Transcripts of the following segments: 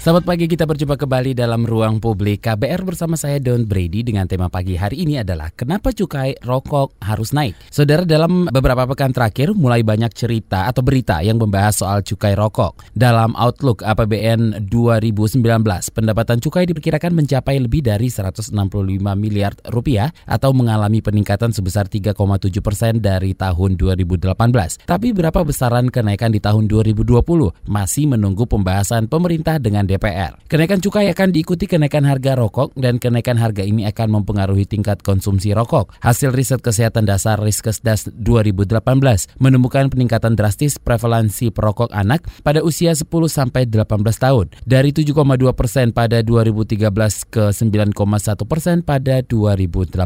Selamat pagi, kita berjumpa kembali dalam ruang publik KBR bersama saya Don Brady dengan tema pagi hari ini adalah Kenapa cukai rokok harus naik? Saudara, dalam beberapa pekan terakhir mulai banyak cerita atau berita yang membahas soal cukai rokok. Dalam Outlook APBN 2019, pendapatan cukai diperkirakan mencapai lebih dari 165 miliar rupiah atau mengalami peningkatan sebesar 3,7 persen dari tahun 2018. Tapi berapa besaran kenaikan di tahun 2020? Masih menunggu pembahasan pemerintah dengan DPR. Kenaikan cukai akan diikuti kenaikan harga rokok dan kenaikan harga ini akan mempengaruhi tingkat konsumsi rokok. Hasil riset kesehatan dasar Riskesdas 2018 menemukan peningkatan drastis prevalensi perokok anak pada usia 10 sampai 18 tahun dari 7,2 persen pada 2013 ke 9,1 persen pada 2018.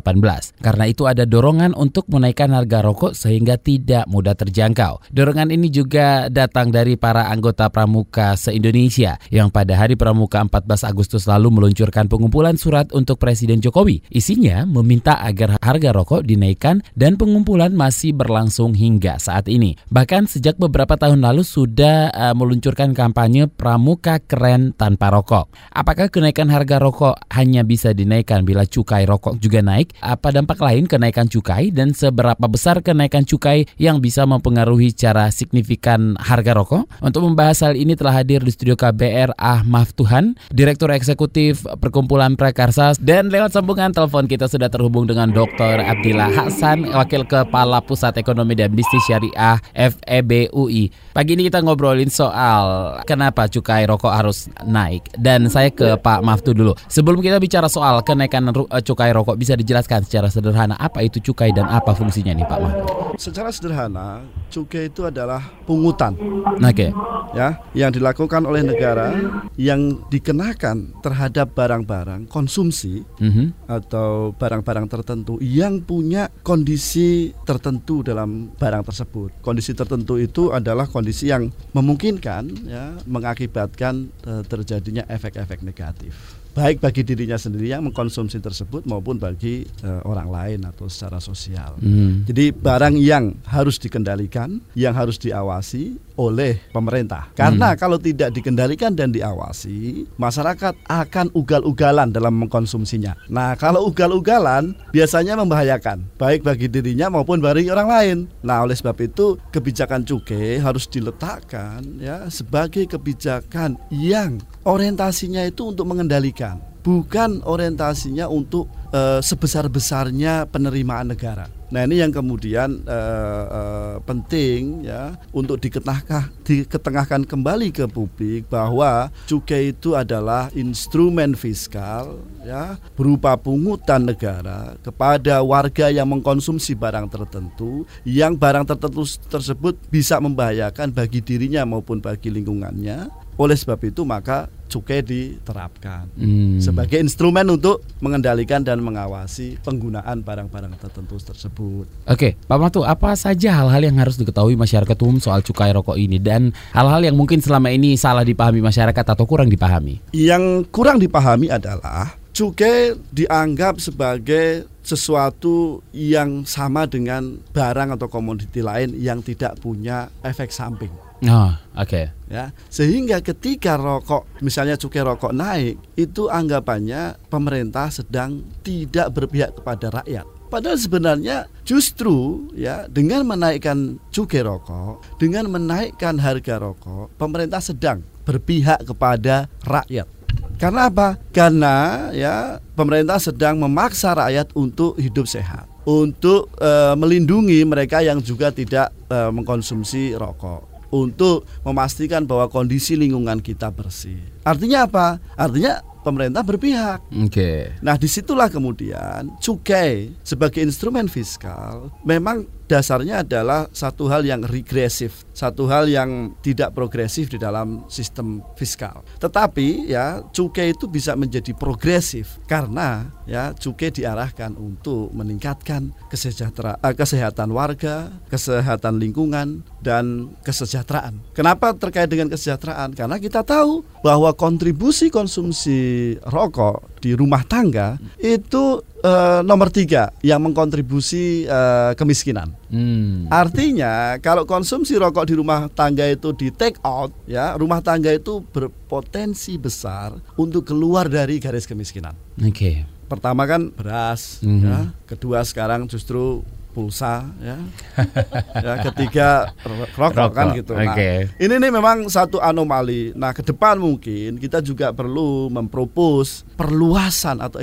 Karena itu ada dorongan untuk menaikkan harga rokok sehingga tidak mudah terjangkau. Dorongan ini juga datang dari para anggota pramuka se-Indonesia yang pada pada hari pramuka 14 Agustus lalu meluncurkan pengumpulan surat untuk Presiden Jokowi. Isinya meminta agar harga rokok dinaikkan dan pengumpulan masih berlangsung hingga saat ini. Bahkan sejak beberapa tahun lalu sudah uh, meluncurkan kampanye pramuka keren tanpa rokok. Apakah kenaikan harga rokok hanya bisa dinaikkan bila cukai rokok juga naik? Apa dampak lain kenaikan cukai dan seberapa besar kenaikan cukai yang bisa mempengaruhi cara signifikan harga rokok? Untuk membahas hal ini telah hadir di studio KBR Ah Maftuhan, Direktur Eksekutif Perkumpulan Prakarsa dan lewat sambungan telepon kita sudah terhubung dengan Dr. Abdillah Hasan, Wakil Kepala Pusat Ekonomi dan Bisnis Syariah FEBUI. Pagi ini kita ngobrolin soal kenapa cukai rokok harus naik dan saya ke Pak Maftu dulu. Sebelum kita bicara soal kenaikan eh, cukai rokok bisa dijelaskan secara sederhana apa itu cukai dan apa fungsinya nih Pak Maftu? Secara sederhana, cukai itu adalah pungutan. Oke. Okay. Ya, yang dilakukan oleh negara yang dikenakan terhadap barang-barang konsumsi mm-hmm. atau barang-barang tertentu yang punya kondisi tertentu dalam barang tersebut. Kondisi tertentu itu adalah kondisi yang memungkinkan ya mengakibatkan uh, terjadinya efek-efek negatif baik bagi dirinya sendiri yang mengkonsumsi tersebut maupun bagi uh, orang lain atau secara sosial. Hmm. Jadi barang yang harus dikendalikan, yang harus diawasi oleh pemerintah. Karena hmm. kalau tidak dikendalikan dan diawasi, masyarakat akan ugal-ugalan dalam mengkonsumsinya. Nah, kalau ugal-ugalan biasanya membahayakan baik bagi dirinya maupun bagi orang lain. Nah, oleh sebab itu kebijakan cukai harus diletakkan ya sebagai kebijakan yang orientasinya itu untuk mengendalikan, bukan orientasinya untuk e, sebesar-besarnya penerimaan negara. Nah ini yang kemudian uh, uh, penting ya untuk diketengahkan, diketengahkan kembali ke publik bahwa cukai itu adalah instrumen fiskal ya berupa pungutan negara kepada warga yang mengkonsumsi barang tertentu yang barang tertentu tersebut bisa membahayakan bagi dirinya maupun bagi lingkungannya. Oleh sebab itu maka cukai diterapkan hmm. sebagai instrumen untuk mengendalikan dan mengawasi penggunaan barang-barang tertentu tersebut. Oke, Pak Matu, apa saja hal-hal yang harus diketahui masyarakat umum soal cukai rokok ini dan hal-hal yang mungkin selama ini salah dipahami masyarakat atau kurang dipahami? Yang kurang dipahami adalah cukai dianggap sebagai sesuatu yang sama dengan barang atau komoditi lain yang tidak punya efek samping. Oh, oke. Okay. Ya, sehingga ketika rokok misalnya cukai rokok naik, itu anggapannya pemerintah sedang tidak berpihak kepada rakyat. Padahal sebenarnya justru ya dengan menaikkan cukai rokok, dengan menaikkan harga rokok, pemerintah sedang berpihak kepada rakyat. Karena apa? Karena ya pemerintah sedang memaksa rakyat untuk hidup sehat, untuk e, melindungi mereka yang juga tidak e, mengkonsumsi rokok untuk memastikan bahwa kondisi lingkungan kita bersih. Artinya apa? Artinya pemerintah berpihak. Oke. Okay. Nah, di situlah kemudian cukai sebagai instrumen fiskal memang dasarnya adalah satu hal yang regresif, satu hal yang tidak progresif di dalam sistem fiskal. Tetapi ya cukai itu bisa menjadi progresif karena ya cukai diarahkan untuk meningkatkan kesejahteraan eh, kesehatan warga, kesehatan lingkungan dan kesejahteraan. Kenapa terkait dengan kesejahteraan? Karena kita tahu bahwa kontribusi konsumsi rokok di rumah tangga itu uh, nomor tiga yang mengkontribusi uh, kemiskinan. Hmm. Artinya kalau konsumsi rokok di rumah tangga itu di take out, ya rumah tangga itu berpotensi besar untuk keluar dari garis kemiskinan. Oke. Okay. Pertama kan beras, mm -hmm. ya. Kedua sekarang justru pulsa ya. ya ketiga rokok, rokok kan gitu. Nah, okay. ini nih memang satu anomali. Nah, ke depan mungkin kita juga perlu mempropos perluasan atau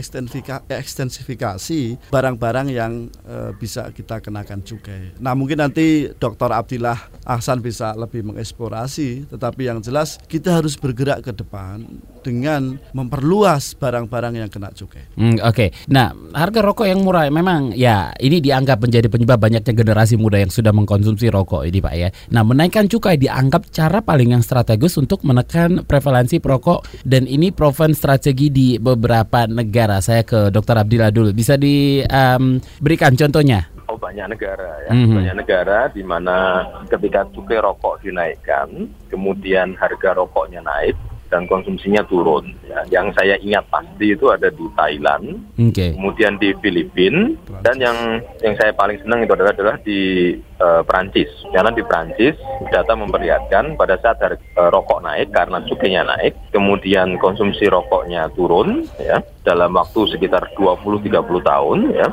ekstensifikasi barang-barang yang e, bisa kita kenakan cukai. Nah, mungkin nanti Dr. Abdillah Ahsan bisa lebih mengeksplorasi, tetapi yang jelas kita harus bergerak ke depan dengan memperluas barang-barang yang kena cukai. Hmm, Oke. Okay. Nah, harga rokok yang murah memang ya ini dianggap menjadi menjadi penyebab banyaknya generasi muda yang sudah mengkonsumsi rokok ini Pak ya. Nah menaikkan cukai dianggap cara paling yang strategis untuk menekan prevalensi perokok dan ini proven strategi di beberapa negara. Saya ke Dr. Abdillah dulu. Bisa diberikan um, contohnya? Oh banyak negara ya, mm-hmm. banyak negara di mana ketika cukai rokok dinaikkan, kemudian harga rokoknya naik, dan konsumsinya turun. Ya, yang saya ingat pasti itu ada di Thailand, okay. kemudian di Filipina, dan yang yang saya paling senang itu adalah, adalah di uh, Perancis. Karena di Perancis data memperlihatkan pada saat harga uh, rokok naik karena cukainya naik, kemudian konsumsi rokoknya turun, ya dalam waktu sekitar 20-30 tahun, ya,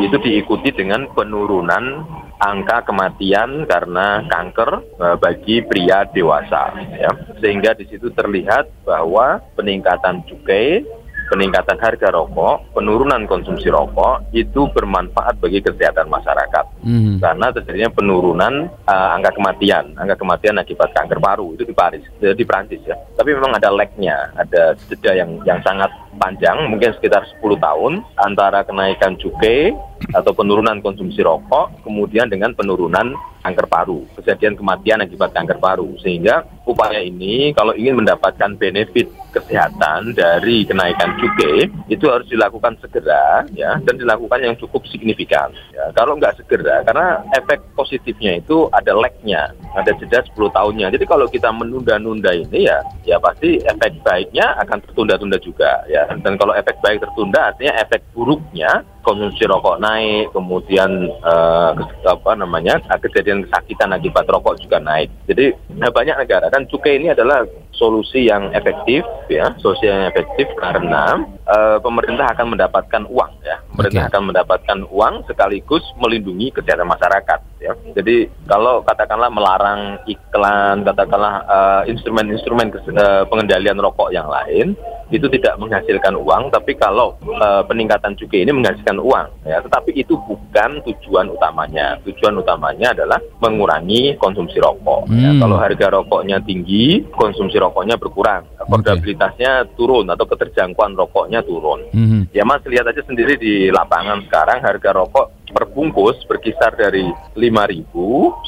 itu diikuti dengan penurunan angka kematian karena kanker uh, bagi pria dewasa ya sehingga di situ terlihat bahwa peningkatan cukai peningkatan harga rokok, penurunan konsumsi rokok itu bermanfaat bagi kesehatan masyarakat. Hmm. Karena terjadinya penurunan uh, angka kematian, angka kematian akibat kanker paru itu di Paris, di Prancis ya. Tapi memang ada lagnya, ada jeda yang yang sangat panjang, mungkin sekitar 10 tahun antara kenaikan cukai atau penurunan konsumsi rokok, kemudian dengan penurunan kanker paru, kejadian kematian akibat kanker paru. Sehingga upaya ini kalau ingin mendapatkan benefit kesehatan dari kenaikan cukai itu harus dilakukan segera ya dan dilakukan yang cukup signifikan. Ya, kalau nggak segera karena efek positifnya itu ada lagnya, ada jeda 10 tahunnya. Jadi kalau kita menunda-nunda ini ya ya pasti efek baiknya akan tertunda-tunda juga ya. Dan kalau efek baik tertunda artinya efek buruknya konsumsi rokok naik, kemudian uh, apa namanya kejadian kesakitan akibat rokok juga naik. Jadi nah, banyak negara kan cukai ini adalah solusi yang efektif ya, solusi yang efektif karena uh, pemerintah akan mendapatkan uang ya, pemerintah okay. akan mendapatkan uang sekaligus melindungi kesehatan masyarakat ya. Jadi kalau katakanlah melarang iklan, katakanlah instrumen instrumen-instrumen uh, pengendalian rokok yang lain itu tidak menghasilkan uang, tapi kalau uh, peningkatan cukai ini menghasilkan uang, ya, tetapi itu bukan tujuan utamanya. Tujuan utamanya adalah mengurangi konsumsi rokok. Ya. Hmm. Ya, kalau harga rokoknya tinggi, konsumsi rokoknya berkurang, portabilitasnya okay. turun atau keterjangkauan rokoknya turun. Hmm. Ya mas lihat aja sendiri di lapangan sekarang harga rokok perbungkus berkisar dari 5.000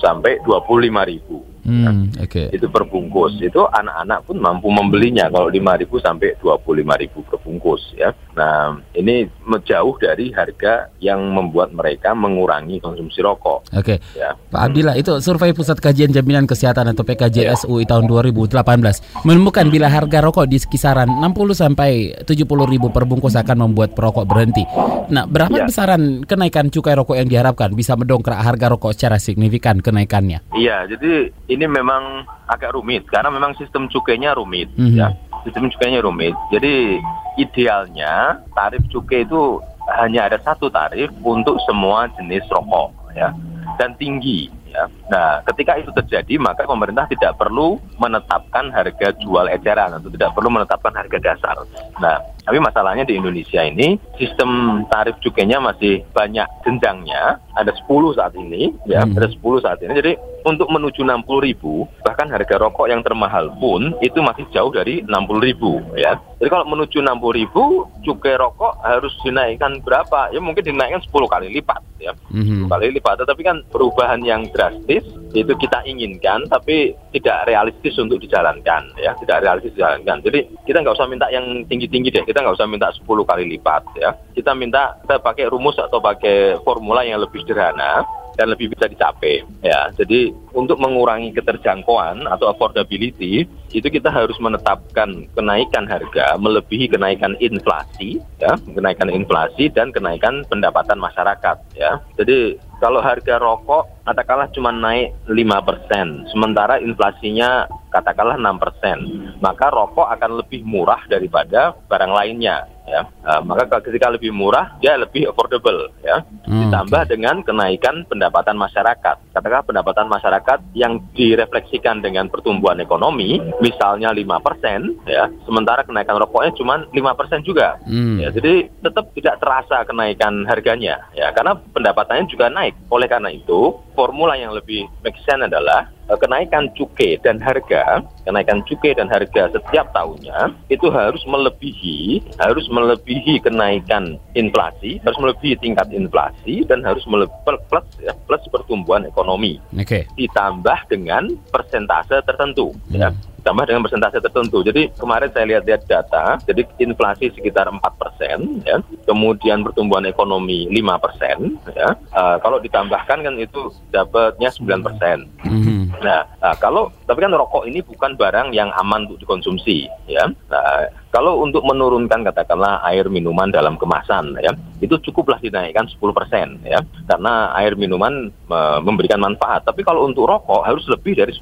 sampai 25.000. Hmm, okay. Itu perbungkus. Itu anak-anak pun mampu membelinya kalau 5.000 sampai 25.000 perbungkus ya. Nah, ini jauh dari harga yang membuat mereka mengurangi konsumsi rokok. Oke. Okay. Ya. Pak Abdillah, itu survei Pusat Kajian Jaminan Kesehatan atau PKJSUI ya. tahun 2018 menemukan bila harga rokok di kisaran 60 sampai 70 ribu perbungkus akan membuat perokok berhenti. Nah, berapa ya. besaran kenaikan cukai rokok yang diharapkan bisa mendongkrak harga rokok secara signifikan kenaikannya? Iya, jadi ini memang agak rumit karena memang sistem cukainya rumit mm -hmm. ya. Sistem cukainya rumit. Jadi idealnya tarif cukai itu hanya ada satu tarif untuk semua jenis rokok ya dan tinggi ya. Nah, ketika itu terjadi maka pemerintah tidak perlu menetapkan harga jual eceran atau tidak perlu menetapkan harga dasar. Nah, tapi masalahnya di Indonesia ini sistem tarif cukainya masih banyak jenjangnya. Ada 10 saat ini, ya, hmm. ada 10 saat ini. Jadi untuk menuju 60 ribu, bahkan harga rokok yang termahal pun itu masih jauh dari 60 ribu, ya. Jadi kalau menuju 60 ribu, cukai rokok harus dinaikkan berapa? Ya mungkin dinaikkan 10 kali lipat, ya. Hmm. 10 kali lipat. Tetapi kan perubahan yang drastis itu kita inginkan, tapi tidak realistis untuk dijalankan, ya. Tidak realistis dijalankan. Jadi kita nggak usah minta yang tinggi-tinggi deh kita nggak usah minta 10 kali lipat ya. Kita minta kita pakai rumus atau pakai formula yang lebih sederhana dan lebih bisa dicapai ya. Jadi untuk mengurangi keterjangkauan atau affordability itu kita harus menetapkan kenaikan harga melebihi kenaikan inflasi ya, kenaikan inflasi dan kenaikan pendapatan masyarakat ya. Jadi kalau harga rokok katakanlah cuma naik 5%, sementara inflasinya katakanlah 6%, maka rokok akan lebih murah daripada barang lainnya ya. Uh, maka ketika lebih murah dia lebih affordable ya. Hmm, Ditambah okay. dengan kenaikan pendapatan masyarakat. Katakanlah pendapatan masyarakat yang direfleksikan dengan pertumbuhan ekonomi misalnya 5% ya, sementara kenaikan rokoknya cuma 5% juga. Hmm. Ya, jadi tetap tidak terasa kenaikan harganya ya karena pendapatannya juga naik. Oleh karena itu, formula yang lebih make sense adalah kenaikan cukai dan harga, kenaikan cukai dan harga setiap tahunnya itu harus melebihi harus melebihi kenaikan inflasi, harus melebihi tingkat inflasi dan harus melebihi plus ya, plus pertumbuhan ekonomi. Oke. Okay. Ditambah dengan persentase tertentu ya. hmm. ya ditambah dengan persentase tertentu. Jadi kemarin saya lihat-lihat data, jadi inflasi sekitar 4 persen, ya, kemudian pertumbuhan ekonomi 5 persen, ya. Uh, kalau ditambahkan kan itu dapatnya 9 persen. Mm-hmm. Nah, uh, kalau tapi kan rokok ini bukan barang yang aman untuk dikonsumsi, ya. Nah, kalau untuk menurunkan katakanlah air minuman dalam kemasan ya, itu cukuplah dinaikkan 10% ya. Karena air minuman me memberikan manfaat. Tapi kalau untuk rokok harus lebih dari 10%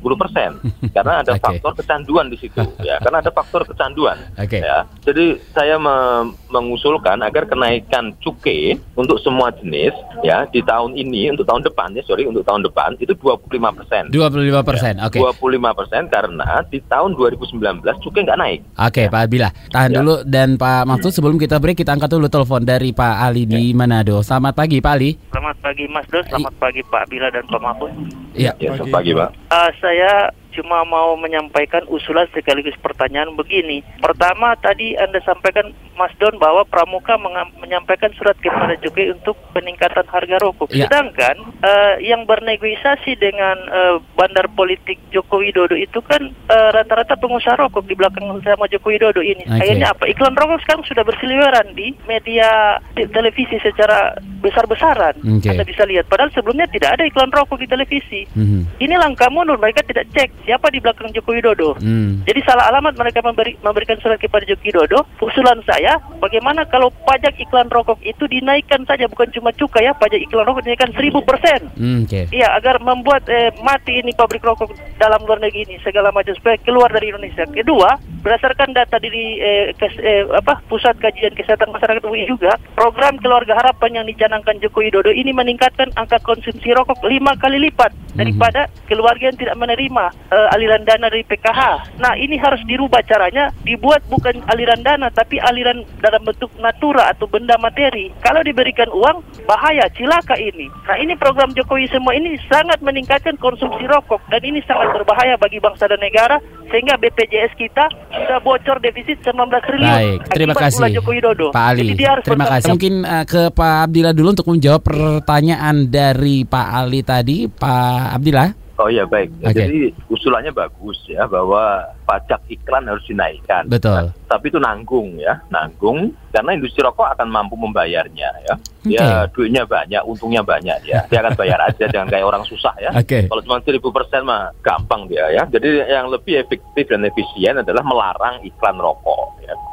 karena ada okay. faktor kecanduan di situ ya. Karena ada faktor kecanduan okay. ya. Jadi saya me mengusulkan agar kenaikan cukai untuk semua jenis ya di tahun ini untuk tahun depan ya sorry untuk tahun depan itu 25%. 25%. Ya, Oke. Okay. 25% karena di tahun 2019 cukai nggak naik. Oke, okay, ya. Pak Abila. Tahan ya. dulu dan Pak Mahfud sebelum kita break kita angkat dulu telepon dari Pak Ali ya. di Manado. Selamat pagi Pak Ali. Selamat pagi Mas Do, selamat pagi Pak Bila dan Pak Mahfud. Iya, ya, selamat pagi Pak. Uh, saya cuma mau menyampaikan usulan sekaligus pertanyaan begini. Pertama tadi Anda sampaikan Mas Don bahwa Pramuka menyampaikan surat kepada Jokowi untuk peningkatan harga rokok. Ya. Sedangkan uh, yang bernegosiasi dengan uh, bandar politik Joko Widodo itu kan uh, rata-rata pengusaha rokok di belakang sama Joko Widodo ini. Okay. Akhirnya apa? Iklan rokok sekarang sudah berseliweran di media di televisi secara besar-besaran. Okay. Anda bisa lihat. Padahal sebelumnya tidak ada iklan rokok di televisi. Mm -hmm. Ini langkah mundur. Mereka tidak cek siapa di belakang Joko Widodo. Hmm. Jadi salah alamat mereka memberi, memberikan surat kepada Joko Widodo. Usulan saya, bagaimana kalau pajak iklan rokok itu dinaikkan saja, bukan cuma cukai ya, pajak iklan rokok dinaikkan seribu persen. Hmm, okay. Iya, agar membuat eh, mati ini pabrik rokok dalam luar negeri ini segala macam supaya keluar dari Indonesia. Kedua, berdasarkan data dari eh, kes, eh, apa pusat kajian kesehatan masyarakat UI juga, program keluarga harapan yang dicanangkan Joko Widodo ini meningkatkan angka konsumsi rokok lima kali lipat hmm. daripada keluarga yang tidak menerima uh, aliran dana dari PKH. Nah, ini harus dirubah caranya, dibuat bukan aliran dana tapi aliran dalam bentuk natura atau benda materi. Kalau diberikan uang, bahaya, cilaka ini. Nah, ini program Jokowi semua ini sangat meningkatkan konsumsi rokok dan ini sangat berbahaya bagi bangsa dan negara sehingga BPJS kita sudah bocor defisit 19 triliun. Baik, terima kasih Jokowi Dodo. Pak Ali. terima kasih. Mungkin uh, ke Pak Abdillah dulu untuk menjawab pertanyaan dari Pak Ali tadi, Pak Abdillah. Oh iya baik. Okay. Jadi usulannya bagus ya bahwa pajak iklan harus dinaikkan. Betul. Nah, tapi itu nanggung ya, nanggung karena industri rokok akan mampu membayarnya ya. Okay. Ya duitnya banyak, untungnya banyak ya. Dia akan bayar aja jangan kayak orang susah ya. Okay. Kalau cuma seribu persen mah gampang dia ya. Jadi yang lebih efektif dan efisien adalah melarang iklan rokok ya.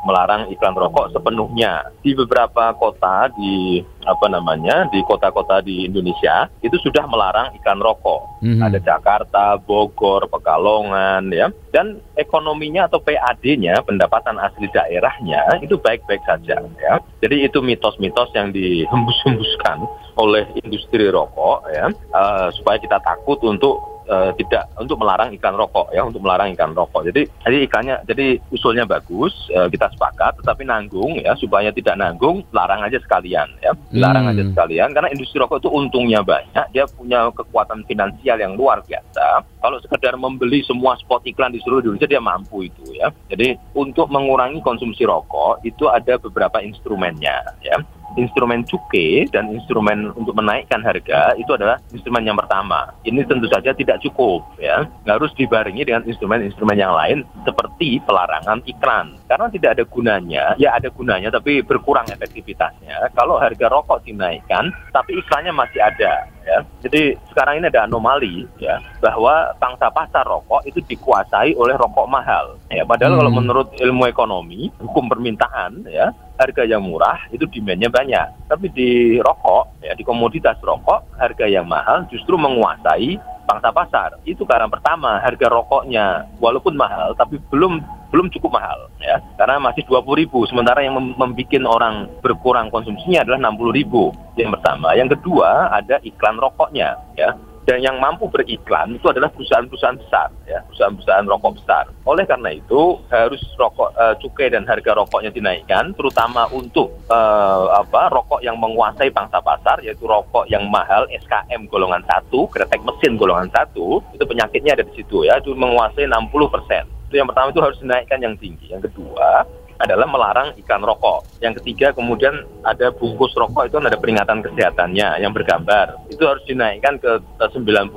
Melarang iklan rokok sepenuhnya di beberapa kota di apa namanya di kota-kota di Indonesia itu sudah melarang iklan rokok. Mm -hmm. Ada Jakarta, Bogor, Pekalongan ya. Dan ekonominya atau PAD-nya pendapatan asli daerahnya itu baik-baik saja ya. Jadi itu mitos-mitos yang dihembus-hembuskan oleh industri rokok ya uh, supaya kita takut untuk uh, tidak untuk melarang ikan rokok ya untuk melarang ikan rokok. Jadi jadi ikannya jadi usulnya bagus uh, kita sepakat tetapi nanggung ya supaya tidak nanggung larang aja sekalian ya larang hmm. aja sekalian karena industri rokok itu untungnya banyak dia punya kekuatan finansial yang luar biasa. Kalau sekedar membeli semua spot iklan di seluruh Indonesia dia mampu itu ya. Jadi untuk mengurangi konsumsi rokok itu ada beberapa instrumennya ya instrumen cukai dan instrumen untuk menaikkan harga itu adalah instrumen yang pertama. Ini tentu saja tidak cukup ya. Harus dibarengi dengan instrumen-instrumen yang lain seperti pelarangan iklan. Karena tidak ada gunanya, ya ada gunanya tapi berkurang efektivitasnya kalau harga rokok dinaikkan tapi iklannya masih ada ya. Jadi sekarang ini ada anomali ya bahwa pangsa pasar rokok itu dikuasai oleh rokok mahal. Ya, padahal hmm. kalau menurut ilmu ekonomi, hukum permintaan ya, harga yang murah itu demandnya banyak. Tapi di rokok ya di komoditas rokok harga yang mahal justru menguasai pangsa pasar. Itu karena pertama harga rokoknya walaupun mahal tapi belum belum cukup mahal ya karena masih 20 ribu sementara yang membuat orang berkurang konsumsinya adalah 60 ribu yang pertama yang kedua ada iklan rokoknya ya dan yang mampu beriklan itu adalah perusahaan-perusahaan besar ya perusahaan-perusahaan rokok besar. Oleh karena itu harus rokok uh, cukai dan harga rokoknya dinaikkan terutama untuk uh, apa rokok yang menguasai pangsa pasar yaitu rokok yang mahal SKM golongan satu kretek mesin golongan satu itu penyakitnya ada di situ ya itu menguasai 60 persen. Itu yang pertama itu harus dinaikkan yang tinggi. Yang kedua adalah melarang iklan rokok. Yang ketiga kemudian ada bungkus rokok itu ada peringatan kesehatannya yang bergambar. Itu harus dinaikkan ke 90%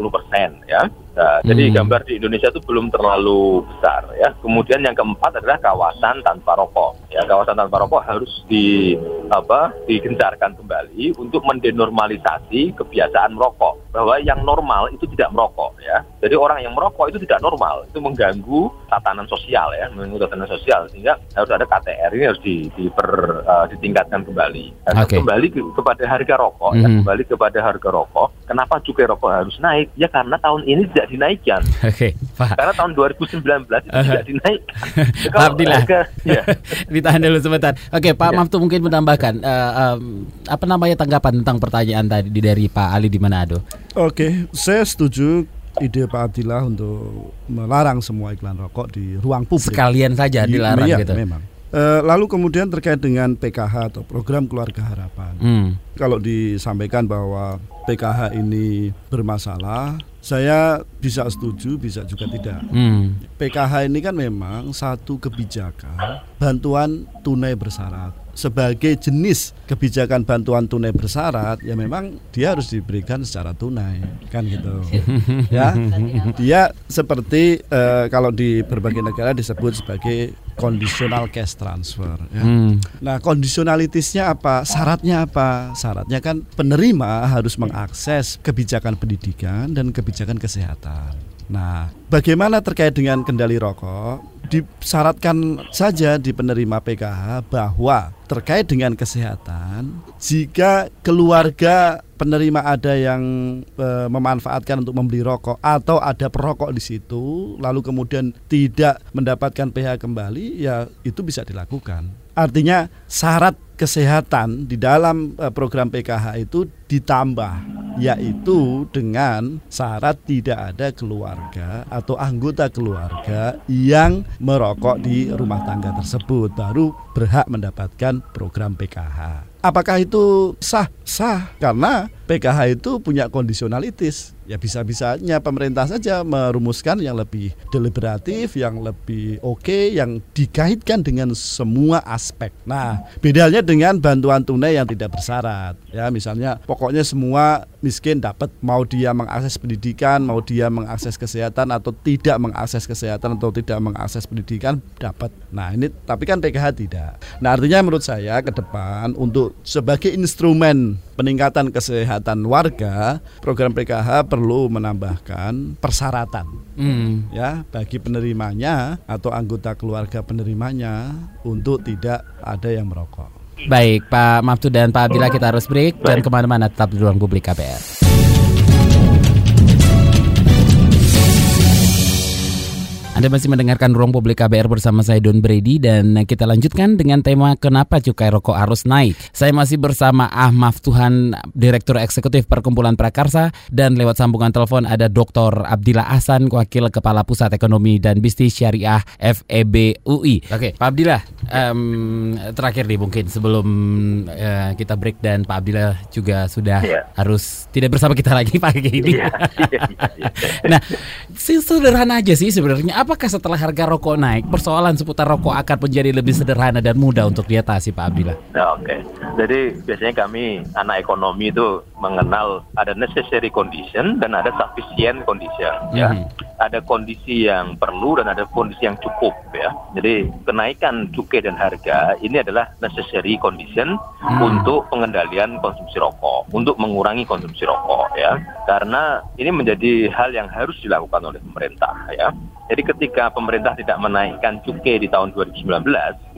ya. Nah, hmm. Jadi gambar di Indonesia itu belum terlalu besar ya. Kemudian yang keempat adalah kawasan tanpa rokok. Ya, kawasan tanpa rokok harus di apa digencarkan kembali untuk mendenormalisasi kebiasaan merokok. Bahwa yang normal itu tidak merokok ya. Jadi orang yang merokok itu tidak normal, itu mengganggu tatanan sosial ya, mengganggu tatanan sosial sehingga harus ada KTR ini harus di, di per, uh, ditingkatkan kembali. Dan okay. kembali ke, kepada harga rokok, mm -hmm. ya, kembali kepada harga rokok. Kenapa cukai rokok harus naik? Ya karena tahun ini tidak tidak dinaikkan. Oke, okay, Karena tahun 2019 itu uh, tidak dinaikkan. Pak Abdillah, ya. ditahan dulu sebentar. Oke, okay, Pak ya. Maftu mungkin menambahkan uh, um, apa namanya tanggapan tentang pertanyaan tadi dari Pak Ali di Manado. Oke, okay, saya setuju ide Pak Abdillah untuk melarang semua iklan rokok di ruang publik. Sekalian saja dilarang iya, gitu. Memang. Uh, lalu kemudian terkait dengan PKH atau program keluarga harapan. Hmm. Kalau disampaikan bahwa PKH ini bermasalah, saya bisa setuju, bisa juga tidak. Hmm. PKH ini kan memang satu kebijakan bantuan tunai bersyarat. Sebagai jenis kebijakan bantuan tunai bersyarat, ya memang dia harus diberikan secara tunai, kan gitu. ya, dia seperti uh, kalau di berbagai negara disebut sebagai conditional cash transfer. Ya. Hmm. Nah, kondisionalitasnya apa? Syaratnya apa? Syaratnya kan penerima harus mengakses kebijakan pendidikan dan kebijakan kesehatan. Nah, bagaimana terkait dengan kendali rokok? Disyaratkan saja di penerima PKH bahwa terkait dengan kesehatan, jika keluarga penerima ada yang e, memanfaatkan untuk membeli rokok atau ada perokok di situ, lalu kemudian tidak mendapatkan PH kembali, ya itu bisa dilakukan. Artinya syarat kesehatan di dalam eh, program PKH itu ditambah yaitu dengan syarat tidak ada keluarga atau anggota keluarga yang merokok di rumah tangga tersebut baru berhak mendapatkan program PKH. Apakah itu sah? Sah karena PKH itu punya kondisionalitis ya bisa-bisanya pemerintah saja merumuskan yang lebih deliberatif, yang lebih oke, okay, yang dikaitkan dengan semua aspek. Nah, bedanya dengan bantuan tunai yang tidak bersyarat. Ya, misalnya pokoknya semua miskin dapat mau dia mengakses pendidikan, mau dia mengakses kesehatan atau tidak mengakses kesehatan atau tidak mengakses pendidikan dapat. Nah, ini tapi kan PKH tidak. Nah, artinya menurut saya ke depan untuk sebagai instrumen peningkatan kesehatan warga, program PKH perlu menambahkan persyaratan hmm. ya bagi penerimanya atau anggota keluarga penerimanya untuk tidak ada yang merokok. Baik, Pak Maftu dan Pak Abdillah kita harus break Baik. dan ke mana-mana tetap di ruang publik KPR. Anda masih mendengarkan Ruang Publik KBR bersama saya Don Brady dan kita lanjutkan dengan tema kenapa cukai rokok harus naik. Saya masih bersama Ahmad Tuhan, Direktur Eksekutif Perkumpulan Prakarsa dan lewat sambungan telepon ada Dr. Abdillah Hasan, Wakil Kepala Pusat Ekonomi dan Bisnis Syariah FEB UI. Oke, Pak Abdillah, um, terakhir nih mungkin sebelum uh, kita break dan Pak Abdillah juga sudah yeah. harus tidak bersama kita lagi pagi ini. Yeah. Yeah, yeah, yeah. nah, sederhana aja sih sebenarnya apakah setelah harga rokok naik, persoalan seputar rokok akan menjadi lebih sederhana dan mudah untuk diatasi, Pak Abdillah? Ya, Oke, okay. jadi biasanya kami anak ekonomi itu mengenal ada necessary condition dan ada sufficient condition. Ya, mm -hmm. ada kondisi yang perlu dan ada kondisi yang cukup. Ya, jadi kenaikan cukai dan harga ini adalah necessary condition hmm. untuk pengendalian konsumsi rokok, untuk mengurangi konsumsi rokok. Ya, karena ini menjadi hal yang harus dilakukan oleh pemerintah. Ya, jadi ketika pemerintah tidak menaikkan cukai di tahun 2019,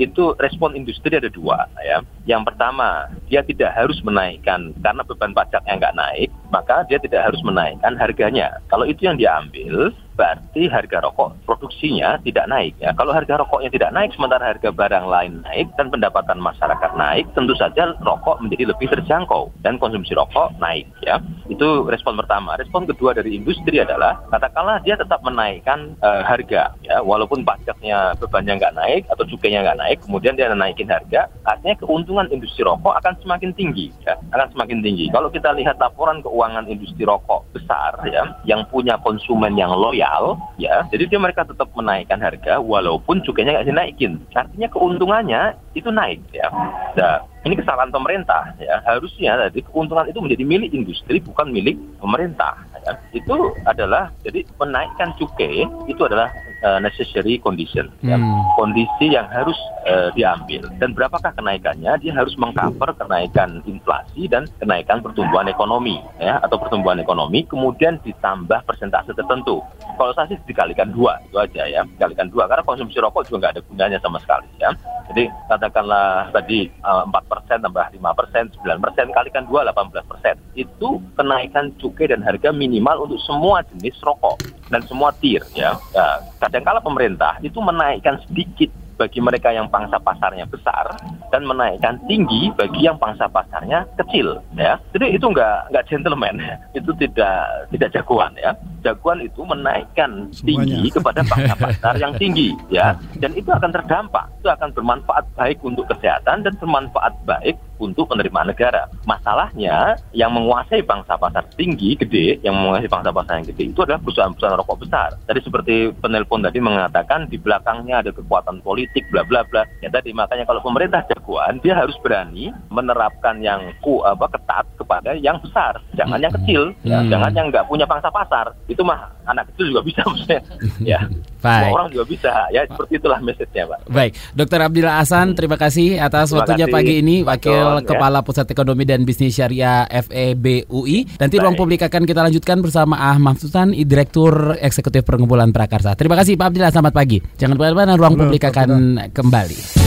itu respon industri ada dua ya. Yang pertama, dia tidak harus menaikkan karena beban pajaknya nggak naik, maka dia tidak harus menaikkan harganya. Kalau itu yang diambil, berarti harga rokok produksinya tidak naik ya. Kalau harga rokoknya tidak naik sementara harga barang lain naik dan pendapatan masyarakat naik, tentu saja rokok menjadi lebih terjangkau dan konsumsi rokok naik ya. Itu respon pertama. Respon kedua dari industri adalah katakanlah dia tetap menaikkan uh, harga ya, walaupun pajaknya bebannya nggak naik atau cukainya nggak naik, kemudian dia naikin harga, artinya keuntungan industri rokok akan semakin tinggi ya, akan semakin tinggi. Kalau kita lihat laporan keuangan industri rokok besar ya, yang punya konsumen yang loyal loyal, ya, jadi dia mereka tetap menaikkan harga walaupun cukainya nggak dinaikin. Artinya keuntungannya itu naik, ya. Nah, ini kesalahan pemerintah, ya. Harusnya jadi keuntungan itu menjadi milik industri bukan milik pemerintah. Ya. Itu adalah jadi menaikkan cukai itu adalah uh, necessary condition, ya. hmm. ya. kondisi yang harus uh, diambil. Dan berapakah kenaikannya? Dia harus mengcover kenaikan inflasi dan kenaikan pertumbuhan ekonomi, ya, atau pertumbuhan ekonomi, kemudian ditambah persentase tertentu. Kalau saya sih dikalikan dua itu aja ya, dikalikan dua karena konsumsi rokok juga nggak ada gunanya sama sekali ya. Jadi katakanlah tadi eh, empat persen tambah lima persen, sembilan persen kalikan dua delapan belas persen itu kenaikan cukai dan harga minimal untuk semua jenis rokok dan semua tir ya. Nah, kadangkala pemerintah itu menaikkan sedikit bagi mereka yang pangsa pasarnya besar dan menaikkan tinggi bagi yang pangsa pasarnya kecil ya. Jadi itu nggak nggak gentleman. Itu tidak tidak jagoan ya. Jagoan itu menaikkan tinggi kepada pangsa pasar yang tinggi ya. Dan itu akan terdampak. Itu akan bermanfaat baik untuk kesehatan dan bermanfaat baik untuk penerimaan negara. Masalahnya yang menguasai bangsa pasar tinggi, gede, yang menguasai bangsa pasar yang gede itu adalah perusahaan-perusahaan rokok besar. Tadi seperti penelpon tadi mengatakan di belakangnya ada kekuatan politik, bla bla bla. Ya tadi makanya kalau pemerintah jagoan dia harus berani menerapkan yang ku apa ketat kepada yang besar, jangan yang kecil, ya, hmm. jangan yang nggak punya bangsa pasar. Itu mah anak kecil juga bisa maksudnya. ya. Baik. Semua orang juga bisa. Ya seperti itulah message-nya, Pak. Baik, Dokter Abdillah Hasan, terima kasih atas terima waktunya kasih, pagi ini, Wakil ya. Kepala Pusat Ekonomi dan Bisnis Syariah FEBUI. Nanti Baik. ruang publik akan kita lanjutkan bersama Ah Mahfusan, Direktur Eksekutif Perkumpulan Prakarsa. Terima kasih Pak Abdillah, selamat pagi. Jangan ke mana-mana, ruang Halo, publik akan kembali.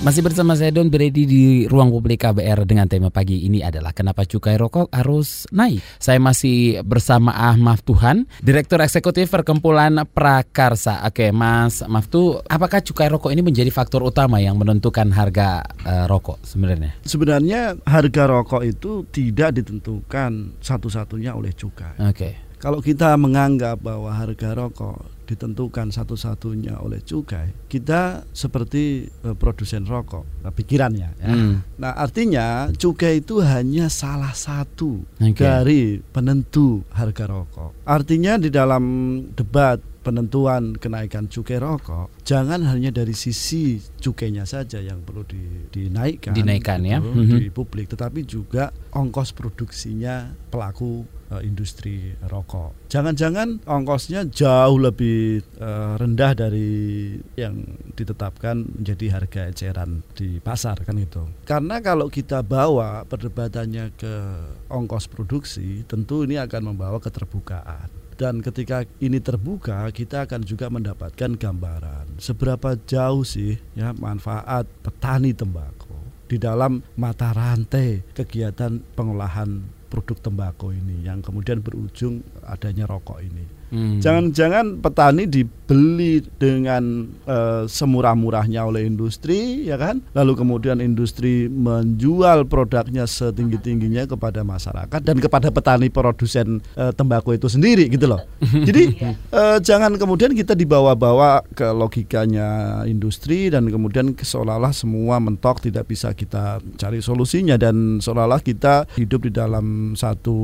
Masih bersama saya Don Brady di ruang publik KBR dengan tema pagi ini adalah kenapa cukai rokok harus naik. Saya masih bersama Ahmad Tuhan, Direktur Eksekutif Perkumpulan Prakarsa. Oke, Mas Maftu, apakah cukai rokok ini menjadi faktor utama yang menentukan harga uh, rokok sebenarnya? Sebenarnya harga rokok itu tidak ditentukan satu-satunya oleh cukai. Oke. Kalau kita menganggap bahwa harga rokok ditentukan satu-satunya oleh cukai, kita seperti uh, produsen rokok, nah, pikirannya. Ya. Hmm. Nah, artinya cukai itu hanya salah satu okay. dari penentu harga rokok. Artinya di dalam debat penentuan kenaikan cukai rokok jangan hanya dari sisi cukainya saja yang perlu di, dinaikkan dinaikkan ya. gitu, ya di publik tetapi juga ongkos produksinya pelaku uh, industri rokok. Jangan-jangan ongkosnya jauh lebih uh, rendah dari yang ditetapkan menjadi harga eceran di pasar kan itu. Karena kalau kita bawa perdebatannya ke ongkos produksi, tentu ini akan membawa keterbukaan dan ketika ini terbuka kita akan juga mendapatkan gambaran seberapa jauh sih ya manfaat petani tembakau di dalam mata rantai kegiatan pengolahan produk tembakau ini yang kemudian berujung adanya rokok ini. Hmm. Jangan-jangan petani dibeli dengan uh, semurah-murahnya oleh industri, ya kan? Lalu kemudian industri menjual produknya setinggi-tingginya kepada masyarakat dan kepada petani produsen uh, tembakau itu sendiri, gitu loh. Jadi uh, jangan kemudian kita dibawa-bawa ke logikanya industri dan kemudian seolah-olah semua mentok tidak bisa kita cari solusinya dan seolah-olah kita hidup di dalam satu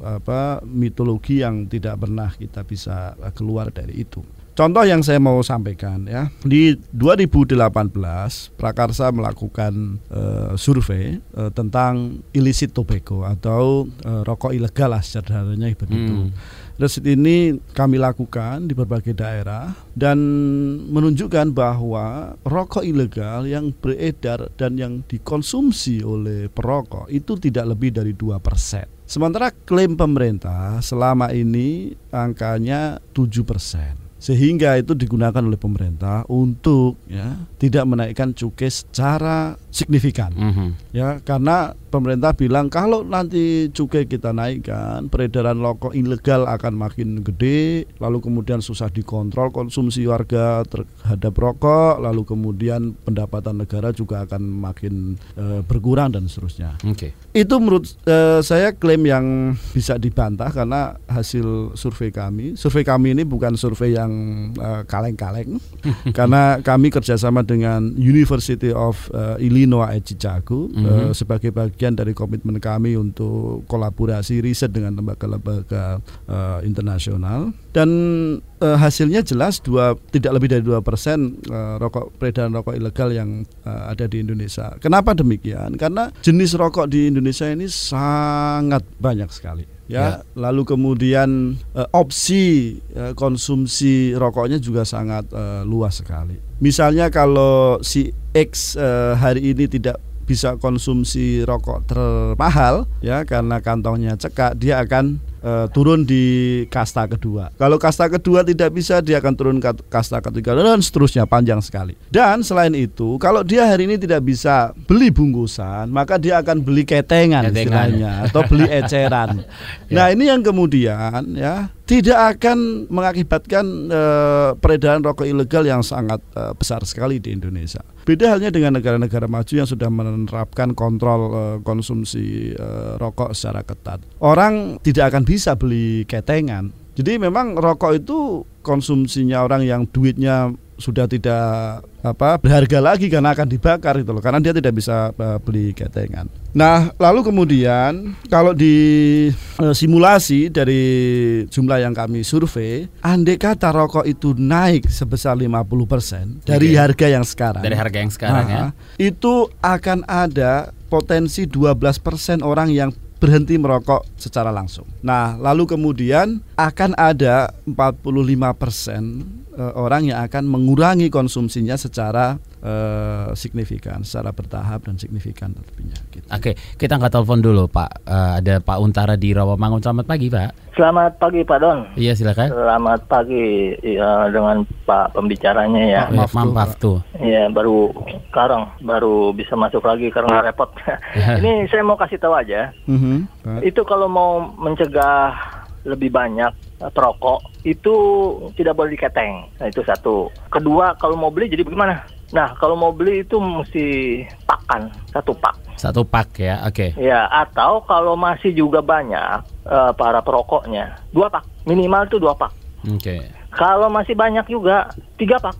apa mitologi yang tidak pernah kita bisa keluar dari itu. Contoh yang saya mau sampaikan ya, di 2018 Prakarsa melakukan uh, survei uh, tentang illicit tobacco atau uh, rokok ilegal lah sederhananya begitu. Hmm. Riset ini kami lakukan di berbagai daerah dan menunjukkan bahwa rokok ilegal yang beredar dan yang dikonsumsi oleh perokok itu tidak lebih dari 2%. Sementara klaim pemerintah selama ini angkanya 7% sehingga itu digunakan oleh pemerintah untuk ya tidak menaikkan cukai secara signifikan mm -hmm. ya karena pemerintah bilang kalau nanti cukai kita naikkan peredaran rokok ilegal akan makin gede lalu kemudian susah dikontrol konsumsi warga terhadap rokok lalu kemudian pendapatan negara juga akan makin e, berkurang dan seterusnya okay. itu menurut e, saya klaim yang bisa dibantah karena hasil survei kami survei kami ini bukan survei yang yang kaleng-kaleng karena kami kerjasama dengan University of uh, Illinois at Chicago mm -hmm. uh, sebagai bagian dari komitmen kami untuk kolaborasi riset dengan lembaga-lembaga uh, internasional dan uh, hasilnya jelas dua tidak lebih dari dua persen uh, rokok peredaran rokok ilegal yang uh, ada di Indonesia. Kenapa demikian? Karena jenis rokok di Indonesia ini sangat banyak sekali ya, ya. lalu kemudian uh, opsi uh, konsumsi rokoknya juga sangat uh, luas sekali. Misalnya kalau si X uh, hari ini tidak bisa konsumsi rokok termahal ya karena kantongnya cekak dia akan uh, turun di kasta kedua. Kalau kasta kedua tidak bisa, dia akan turun ke kasta ketiga dan seterusnya panjang sekali. Dan selain itu, kalau dia hari ini tidak bisa beli bungkusan, maka dia akan beli ketengan, ketengan. istilahnya atau beli eceran. ya. Nah ini yang kemudian ya tidak akan mengakibatkan uh, peredaran rokok ilegal yang sangat uh, besar sekali di Indonesia. Beda halnya dengan negara-negara maju yang sudah menerapkan kontrol uh, konsumsi uh, rokok secara ketat. Orang tidak akan bisa beli ketengan. Jadi memang rokok itu konsumsinya orang yang duitnya sudah tidak apa berharga lagi karena akan dibakar itu loh karena dia tidak bisa uh, beli ketengan. Nah, lalu kemudian kalau di uh, simulasi dari jumlah yang kami survei, andai kata rokok itu naik sebesar 50% dari harga yang sekarang. Dari harga yang sekarang nah, ya. Itu akan ada potensi 12% orang yang berhenti merokok secara langsung. Nah, lalu kemudian akan ada 45% eh, orang yang akan mengurangi konsumsinya secara uh, signifikan, secara bertahap dan signifikan tentunya. Gitu. Oke, kita angkat telepon dulu Pak. Uh, ada Pak Untara di Rawamangun. Selamat pagi Pak. Selamat pagi Pak Don. Iya silakan. Selamat pagi ya, dengan Pak pembicaranya ya. Oh, maaf, maaf tuh. Iya baru sekarang baru bisa masuk lagi karena repot. Ini saya mau kasih tahu aja. Mm -hmm. Itu kalau mau mencegah lebih banyak perokok itu tidak boleh diketeng. Nah itu satu. Kedua kalau mau beli jadi bagaimana? Nah, kalau mau beli itu mesti pakan, satu pak. Satu pak ya, oke. Okay. Ya, atau kalau masih juga banyak uh, para perokoknya, dua pak. Minimal itu dua pak. Oke. Okay. Kalau masih banyak juga, tiga pak.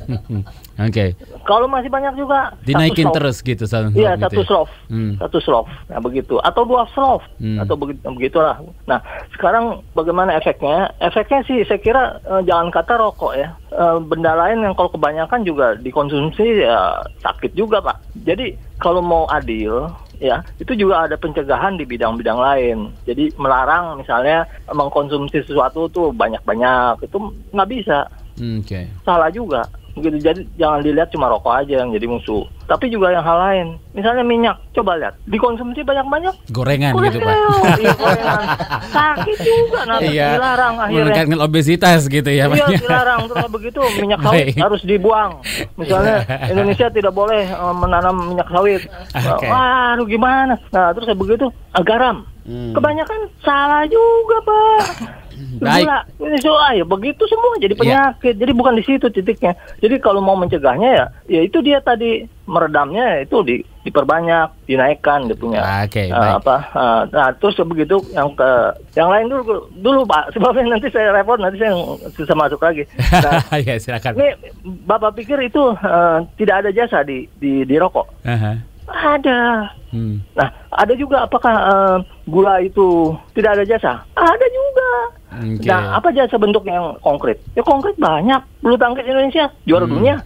Oke. Okay. Kalau masih banyak juga dinaikin terus gitu satu Iya, gitu satu ya? slov. Hmm. Satu slov. Nah, begitu. Atau dua slov. Hmm. Atau begitu begitulah. Nah, sekarang bagaimana efeknya? Efeknya sih saya kira uh, jangan kata rokok ya. Uh, benda lain yang kalau kebanyakan juga dikonsumsi ya sakit juga, Pak. Jadi kalau mau adil ya itu juga ada pencegahan di bidang-bidang lain. Jadi melarang misalnya mengkonsumsi sesuatu tuh banyak-banyak itu nggak bisa. Hmm, oke. Okay. Salah juga gitu. Jadi jangan dilihat cuma rokok aja yang jadi musuh. Tapi juga yang hal lain. Misalnya minyak. Coba lihat. Dikonsumsi banyak banyak gorengan gitu pak. Iya, gorengan. Sakit juga nanti iya, dilarang akhirnya. Meningkatkan obesitas gitu ya iya dilarang. Terus begitu minyak sawit harus dibuang. Misalnya Indonesia tidak boleh uh, menanam minyak sawit. Okay. wah gimana? Nah terus begitu garam hmm. kebanyakan salah juga pak Baik. Gula, ini so, ah, ya begitu semua jadi penyakit. Jadi bukan di situ titiknya. Jadi kalau mau mencegahnya ya, ya itu dia tadi meredamnya itu di, diperbanyak, dinaikkan dia punya Oke, eh, baik. apa. eh, nah terus begitu yang ke yang lain dulu dulu Pak. Sebabnya nanti saya repot, nanti saya susah masuk lagi. Nah, ya silakan. ini Bapak pikir itu eh, tidak ada jasa di di, di rokok? Aha. Ada. Hmm. Nah, ada juga apakah eh, gula itu tidak ada jasa? Ada juga. Oke. Nah, apa jasa bentuk yang konkret? Ya konkret banyak. Bulu tangkis Indonesia juara Hmm. dunia.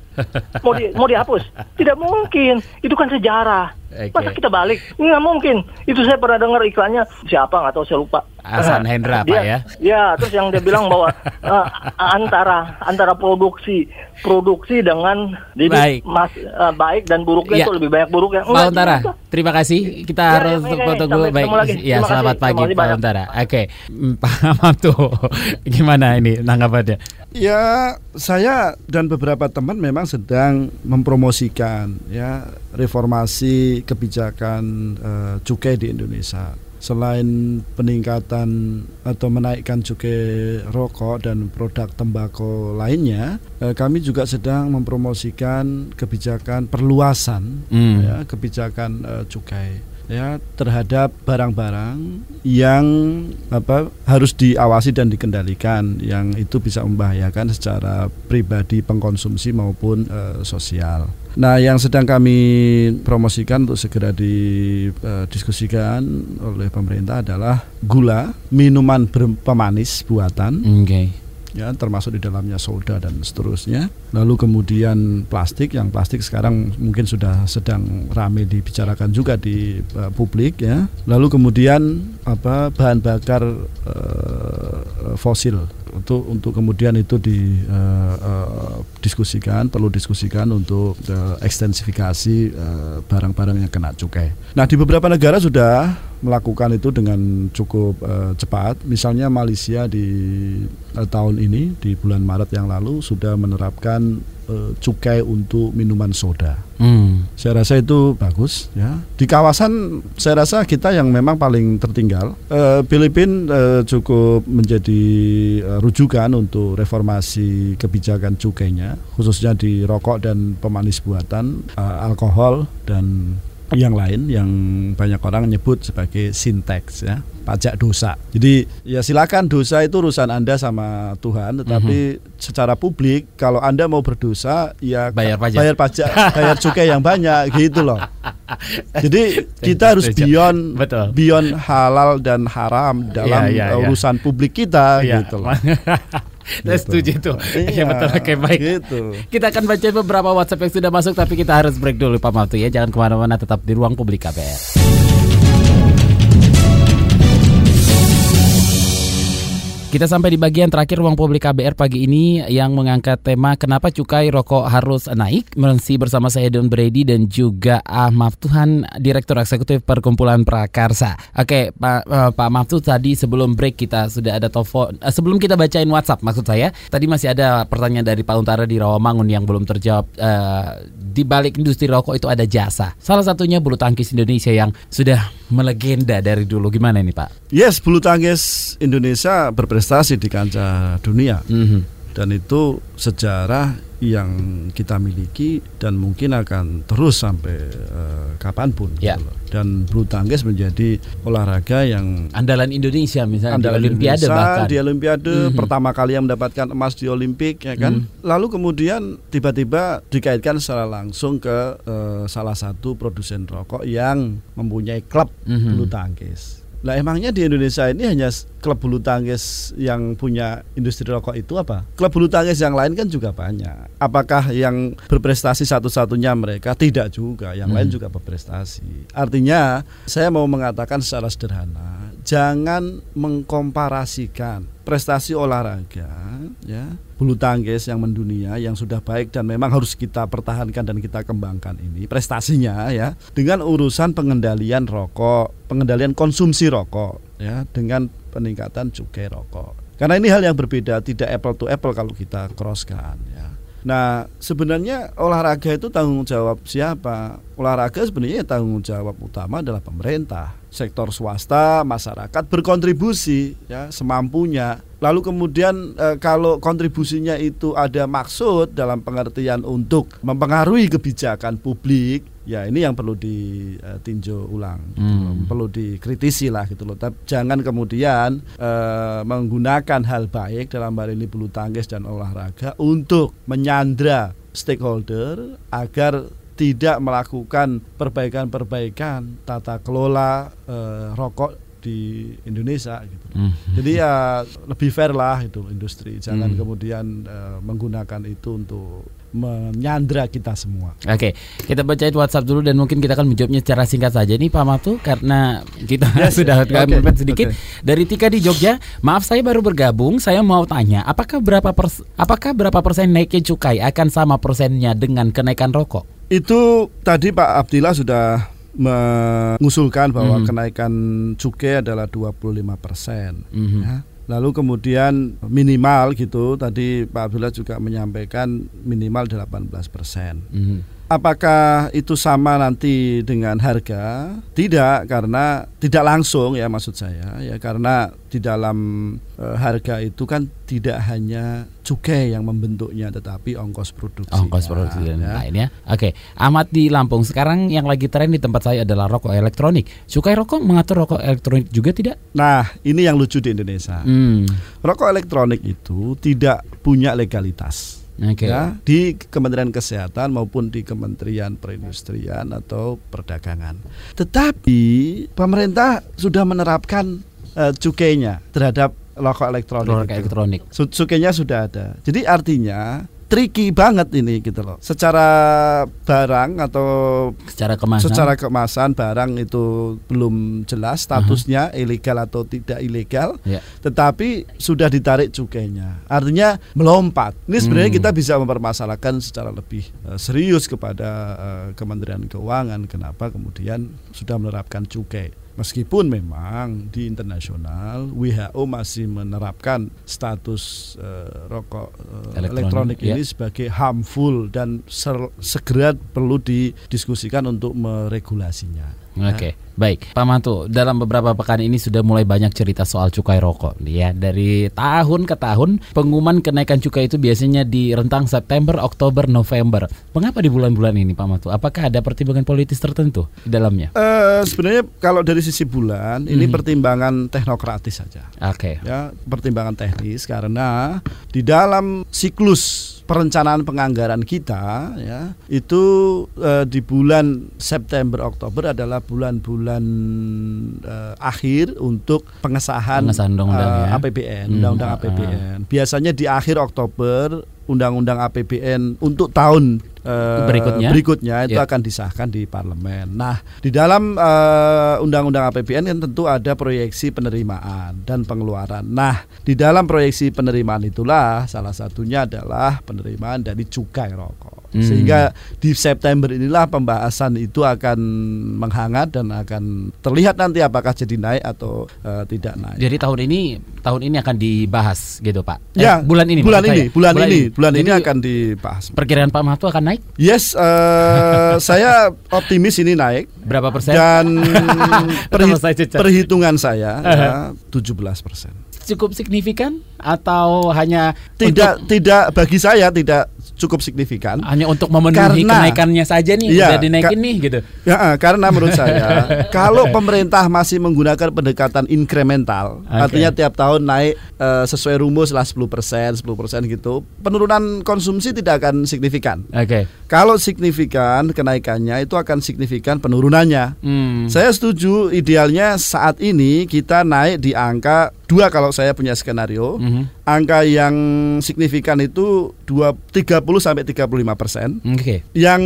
Mau di, mau dihapus? Tidak mungkin. Itu kan sejarah. Oke. Masa kita balik? Nggak mungkin. Itu saya pernah dengar iklannya siapa nggak tahu saya lupa. Hasan Hendra, Pak, Dia- ya? Ya, terus yang dia bilang bahwa eh, antara antara produksi produksi dengan jadi Baik. mas eh, baik dan buruknya Ya. itu lebih banyak buruknya. Pak Untara, terima kasih. Kita Ya, harus ya, baik. dulu. Sampai Baik, ya selamat pagi Pak. Untara. Oke, Pak Mamtu, gimana ini tanggapannya? Ya, saya dan beberapa teman memang sedang mempromosikan ya reformasi kebijakan eh, cukai di Indonesia. Selain peningkatan atau menaikkan cukai rokok dan produk tembakau lainnya, eh, kami juga sedang mempromosikan kebijakan perluasan Hmm. ya, kebijakan eh, cukai ya terhadap barang-barang yang apa harus diawasi dan dikendalikan yang itu bisa membahayakan secara pribadi pengkonsumsi maupun eh, sosial. Nah, yang sedang kami promosikan untuk segera didiskusikan oleh pemerintah adalah gula, minuman berpemanis buatan Oke. Ya termasuk di dalamnya soda dan seterusnya. Lalu kemudian plastik yang plastik sekarang mungkin sudah sedang ramai dibicarakan juga di uh, publik ya. Lalu kemudian apa bahan bakar uh, fosil untuk untuk kemudian itu di uh, uh, perlu diskusikan untuk uh, ekstensifikasi barang-barang yang kena cukai. Nah di beberapa negara sudah melakukan itu dengan cukup uh, cepat. Misalnya Malaysia di uh, tahun ini di bulan Maret yang lalu sudah menerapkan uh, cukai untuk minuman soda. Hmm. Saya rasa itu bagus ya. Di kawasan saya rasa kita yang memang paling tertinggal. Eh, Filipina eh, cukup menjadi eh, rujukan untuk reformasi kebijakan cukainya, khususnya di rokok dan pemanis buatan, eh, alkohol dan yang lain yang banyak orang nyebut sebagai sinteks ya pajak dosa. Jadi ya silakan dosa itu urusan Anda sama Tuhan, tetapi secara publik kalau Anda mau berdosa ya Bayar pajak. bayar pajak, bayar cukai yang banyak gitu loh. Jadi kita harus beyond Betul. beyond halal dan haram dalam Iya, iya, iya. urusan publik kita Iya. gitu loh. Saya setuju itu. Iya, Ya betul oke baik. Gitu. Kita akan baca beberapa WhatsApp yang sudah masuk tapi kita harus break dulu Pak Mamtu ya. Jangan ke mana-mana tetap di ruang publik KBR. Kita sampai di bagian terakhir ruang publik KBR pagi ini yang mengangkat tema kenapa cukai rokok harus naik. Mensi bersama saya Don Brady dan juga Ahmad Tuhan, Direktur Eksekutif Perkumpulan Prakarsa. Oke, Pak eh, Pak Maftu tadi sebelum break kita sudah ada telepon. eh, sebelum kita bacain WhatsApp maksud saya, tadi masih ada pertanyaan dari Pak Untara di Rawamangun yang belum terjawab. Eh, di balik industri rokok itu ada jasa. Salah satunya bulu tangkis Indonesia yang sudah melegenda dari dulu. Gimana ini Pak? Yes, bulu tangkis Indonesia berprestasi di kancah dunia. Mhm. Dan itu sejarah yang kita miliki dan mungkin akan terus sampai eh, kapan pun. Ya. gitu loh. Dan bulu tangkis menjadi olahraga yang Andalan Indonesia misalnya andalan di Olimpiade Indonesia bahkan. di Olimpiade Mhm. pertama kali yang mendapatkan emas di Olimpik ya kan. Lalu kemudian tiba-tiba dikaitkan secara langsung ke eh, salah satu produsen rokok yang mempunyai klub Mhm. bulu tangkis. Lah emangnya di Indonesia ini hanya klub bulu tangkis yang punya industri rokok itu apa? Klub bulu tangkis yang lain kan juga banyak. Apakah yang berprestasi satu-satunya mereka? Tidak juga, yang lain juga berprestasi. Artinya saya mau mengatakan secara sederhana, jangan mengkomparasikan prestasi olahraga ya bulu tangkis yang mendunia yang sudah baik dan memang harus kita pertahankan dan kita kembangkan ini prestasinya ya dengan urusan pengendalian rokok, pengendalian konsumsi rokok ya dengan peningkatan cukai rokok. Karena ini hal yang berbeda, tidak apple to apple kalau kita crosskan ya. Nah, sebenarnya olahraga itu tanggung jawab siapa? Olahraga sebenarnya tanggung jawab utama adalah pemerintah. Sektor swasta, masyarakat berkontribusi ya semampunya. Lalu kemudian e, kalau kontribusinya itu ada maksud dalam pengertian untuk mempengaruhi kebijakan publik, ya ini yang perlu ditinjau ulang, gitu hmm. perlu dikritisi lah gitu loh. Tapi jangan kemudian e, menggunakan hal baik dalam hal ini bulu tangkis dan olahraga untuk menyandra stakeholder agar tidak melakukan perbaikan-perbaikan tata kelola e, rokok di Indonesia gitu. Mm. Jadi ya lebih fair lah itu industri. Jangan mm. kemudian uh, menggunakan itu untuk menyandra kita semua. Oke, kita bacain WhatsApp dulu dan mungkin kita akan menjawabnya secara singkat saja nih Pak Matu karena kita yes, sudah okay, sedikit okay. dari Tika di Jogja. Maaf saya baru bergabung, saya mau tanya, apakah berapa pers apakah berapa persen naiknya cukai akan sama persennya dengan kenaikan rokok? Itu tadi Pak Abdillah sudah mengusulkan bahwa mm. kenaikan cukai adalah 25 persen. Mm -hmm. ya. Lalu kemudian minimal gitu tadi Pak Abdullah juga menyampaikan minimal 18 persen. Mm -hmm. Apakah itu sama nanti dengan harga? Tidak, karena tidak langsung ya maksud saya ya karena di dalam e, harga itu kan tidak hanya cukai yang membentuknya tetapi ongkos produksi. Ongkos produksi dan ya. lainnya. Oke, Ahmad di Lampung sekarang yang lagi tren di tempat saya adalah rokok elektronik. Cukai rokok mengatur rokok elektronik juga tidak? Nah, ini yang lucu di Indonesia. Hmm. Rokok elektronik itu tidak punya legalitas okay. ya di Kementerian Kesehatan maupun di Kementerian Perindustrian atau Perdagangan. Tetapi pemerintah sudah menerapkan uh, cukainya terhadap rokok elektronik. Rokok elektronik. Cukainya sudah ada. Jadi artinya tricky banget ini gitu loh. Secara barang atau secara kemasan secara kemasan barang itu belum jelas statusnya uh -huh. ilegal atau tidak ilegal. Yeah. Tetapi sudah ditarik cukainya. Artinya melompat. Ini sebenarnya hmm. kita bisa mempermasalahkan secara lebih uh, serius kepada uh, Kementerian Keuangan kenapa kemudian sudah menerapkan cukai. Meskipun memang di internasional WHO masih menerapkan status uh, rokok uh, elektronik, elektronik ini ya. sebagai harmful dan segera perlu didiskusikan untuk meregulasinya. Oke, okay. Baik. Pak Mantu, dalam beberapa pekan ini sudah mulai banyak cerita soal cukai rokok ya. Dari tahun ke tahun pengumuman kenaikan cukai itu biasanya di rentang September, Oktober, November. Mengapa di bulan-bulan ini Pak Mantu? Apakah ada pertimbangan politis tertentu di dalamnya? Uh, sebenarnya kalau dari sisi bulan ini hmm. pertimbangan teknokratis saja. Oke. Okay. Ya, pertimbangan teknis karena di dalam siklus perencanaan penganggaran kita ya itu uh, di bulan September Oktober adalah bulan-bulan uh, akhir untuk pengesahan, pengesahan undang -undang, uh, ya. APBN, undang-undang hmm, APBN. Biasanya di akhir Oktober undang-undang APBN untuk tahun uh, berikutnya berikutnya itu yeah. akan disahkan di parlemen. Nah, di dalam undang undang-undang APBN kan tentu ada proyeksi penerimaan dan pengeluaran. Nah, di dalam proyeksi penerimaan itulah salah satunya adalah penerimaan dari cukai rokok. Hmm. Sehingga di September inilah pembahasan itu akan menghangat dan akan terlihat nanti apakah jadi naik atau uh, tidak naik. Jadi tahun ini tahun ini akan dibahas gitu, Pak. Eh, ya, bulan ini bulan ini, bulan, bulan ini, bulan ini akan dibahas. Perkiraan Pak Mahtu akan naik? Yes, uh, saya optimis ini naik. Berapa persen? Dan perhi perhitungan saya ya, 17 persen. Cukup signifikan atau hanya tidak untuk... tidak bagi saya tidak cukup signifikan. Hanya untuk memenuhi karena, kenaikannya saja nih, ya, udah dinaikin nih gitu. Ya, karena menurut saya kalau pemerintah masih menggunakan pendekatan inkremental, okay. artinya tiap tahun naik uh, sesuai rumus lah 10 persen, 10 persen gitu, penurunan konsumsi tidak akan signifikan. Oke. Okay. Kalau signifikan kenaikannya itu akan signifikan penurunannya. Hmm. Saya setuju idealnya saat ini kita naik di angka dua kalau saya punya skenario. Mm -hmm. Angka yang signifikan itu dua tiga 30 sampai 35 persen. Okay. Yang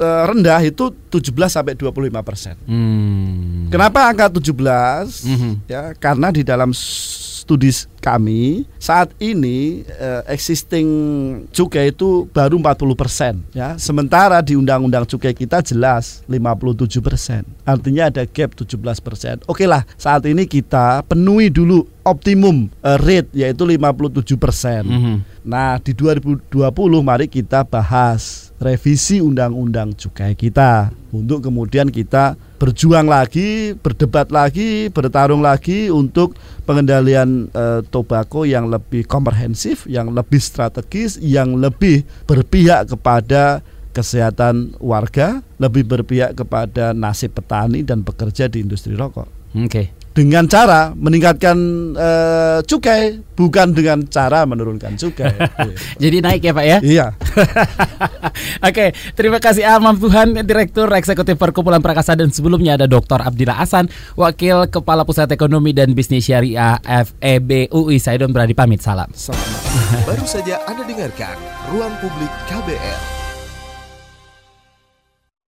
uh, rendah itu 17 sampai 25 persen. Hmm. Kenapa angka 17? Mm -hmm. Ya, karena di dalam studi kami saat ini uh, existing cukai itu baru 40% ya. Sementara di undang-undang cukai kita jelas 57%. Artinya ada gap 17%. Oke lah, saat ini kita penuhi dulu optimum uh, rate yaitu 57 persen. Mm -hmm. Nah di 2020 mari kita bahas revisi undang-undang cukai kita untuk kemudian kita berjuang lagi, berdebat lagi, bertarung lagi untuk pengendalian uh, tobacco yang lebih komprehensif, yang lebih strategis, yang lebih berpihak kepada kesehatan warga, lebih berpihak kepada nasib petani dan pekerja di industri rokok. Oke. Okay dengan cara meningkatkan uh, cukai bukan dengan cara menurunkan cukai. Jadi naik ya Pak ya? Iya. Oke, terima kasih Amam Tuhan Direktur Eksekutif Perkumpulan Prakasa dan sebelumnya ada Dr. Abdillah Hasan Wakil Kepala Pusat Ekonomi dan Bisnis Syariah FEB UI Saidon berani pamit salam. Baru saja Anda dengarkan Ruang Publik KBR.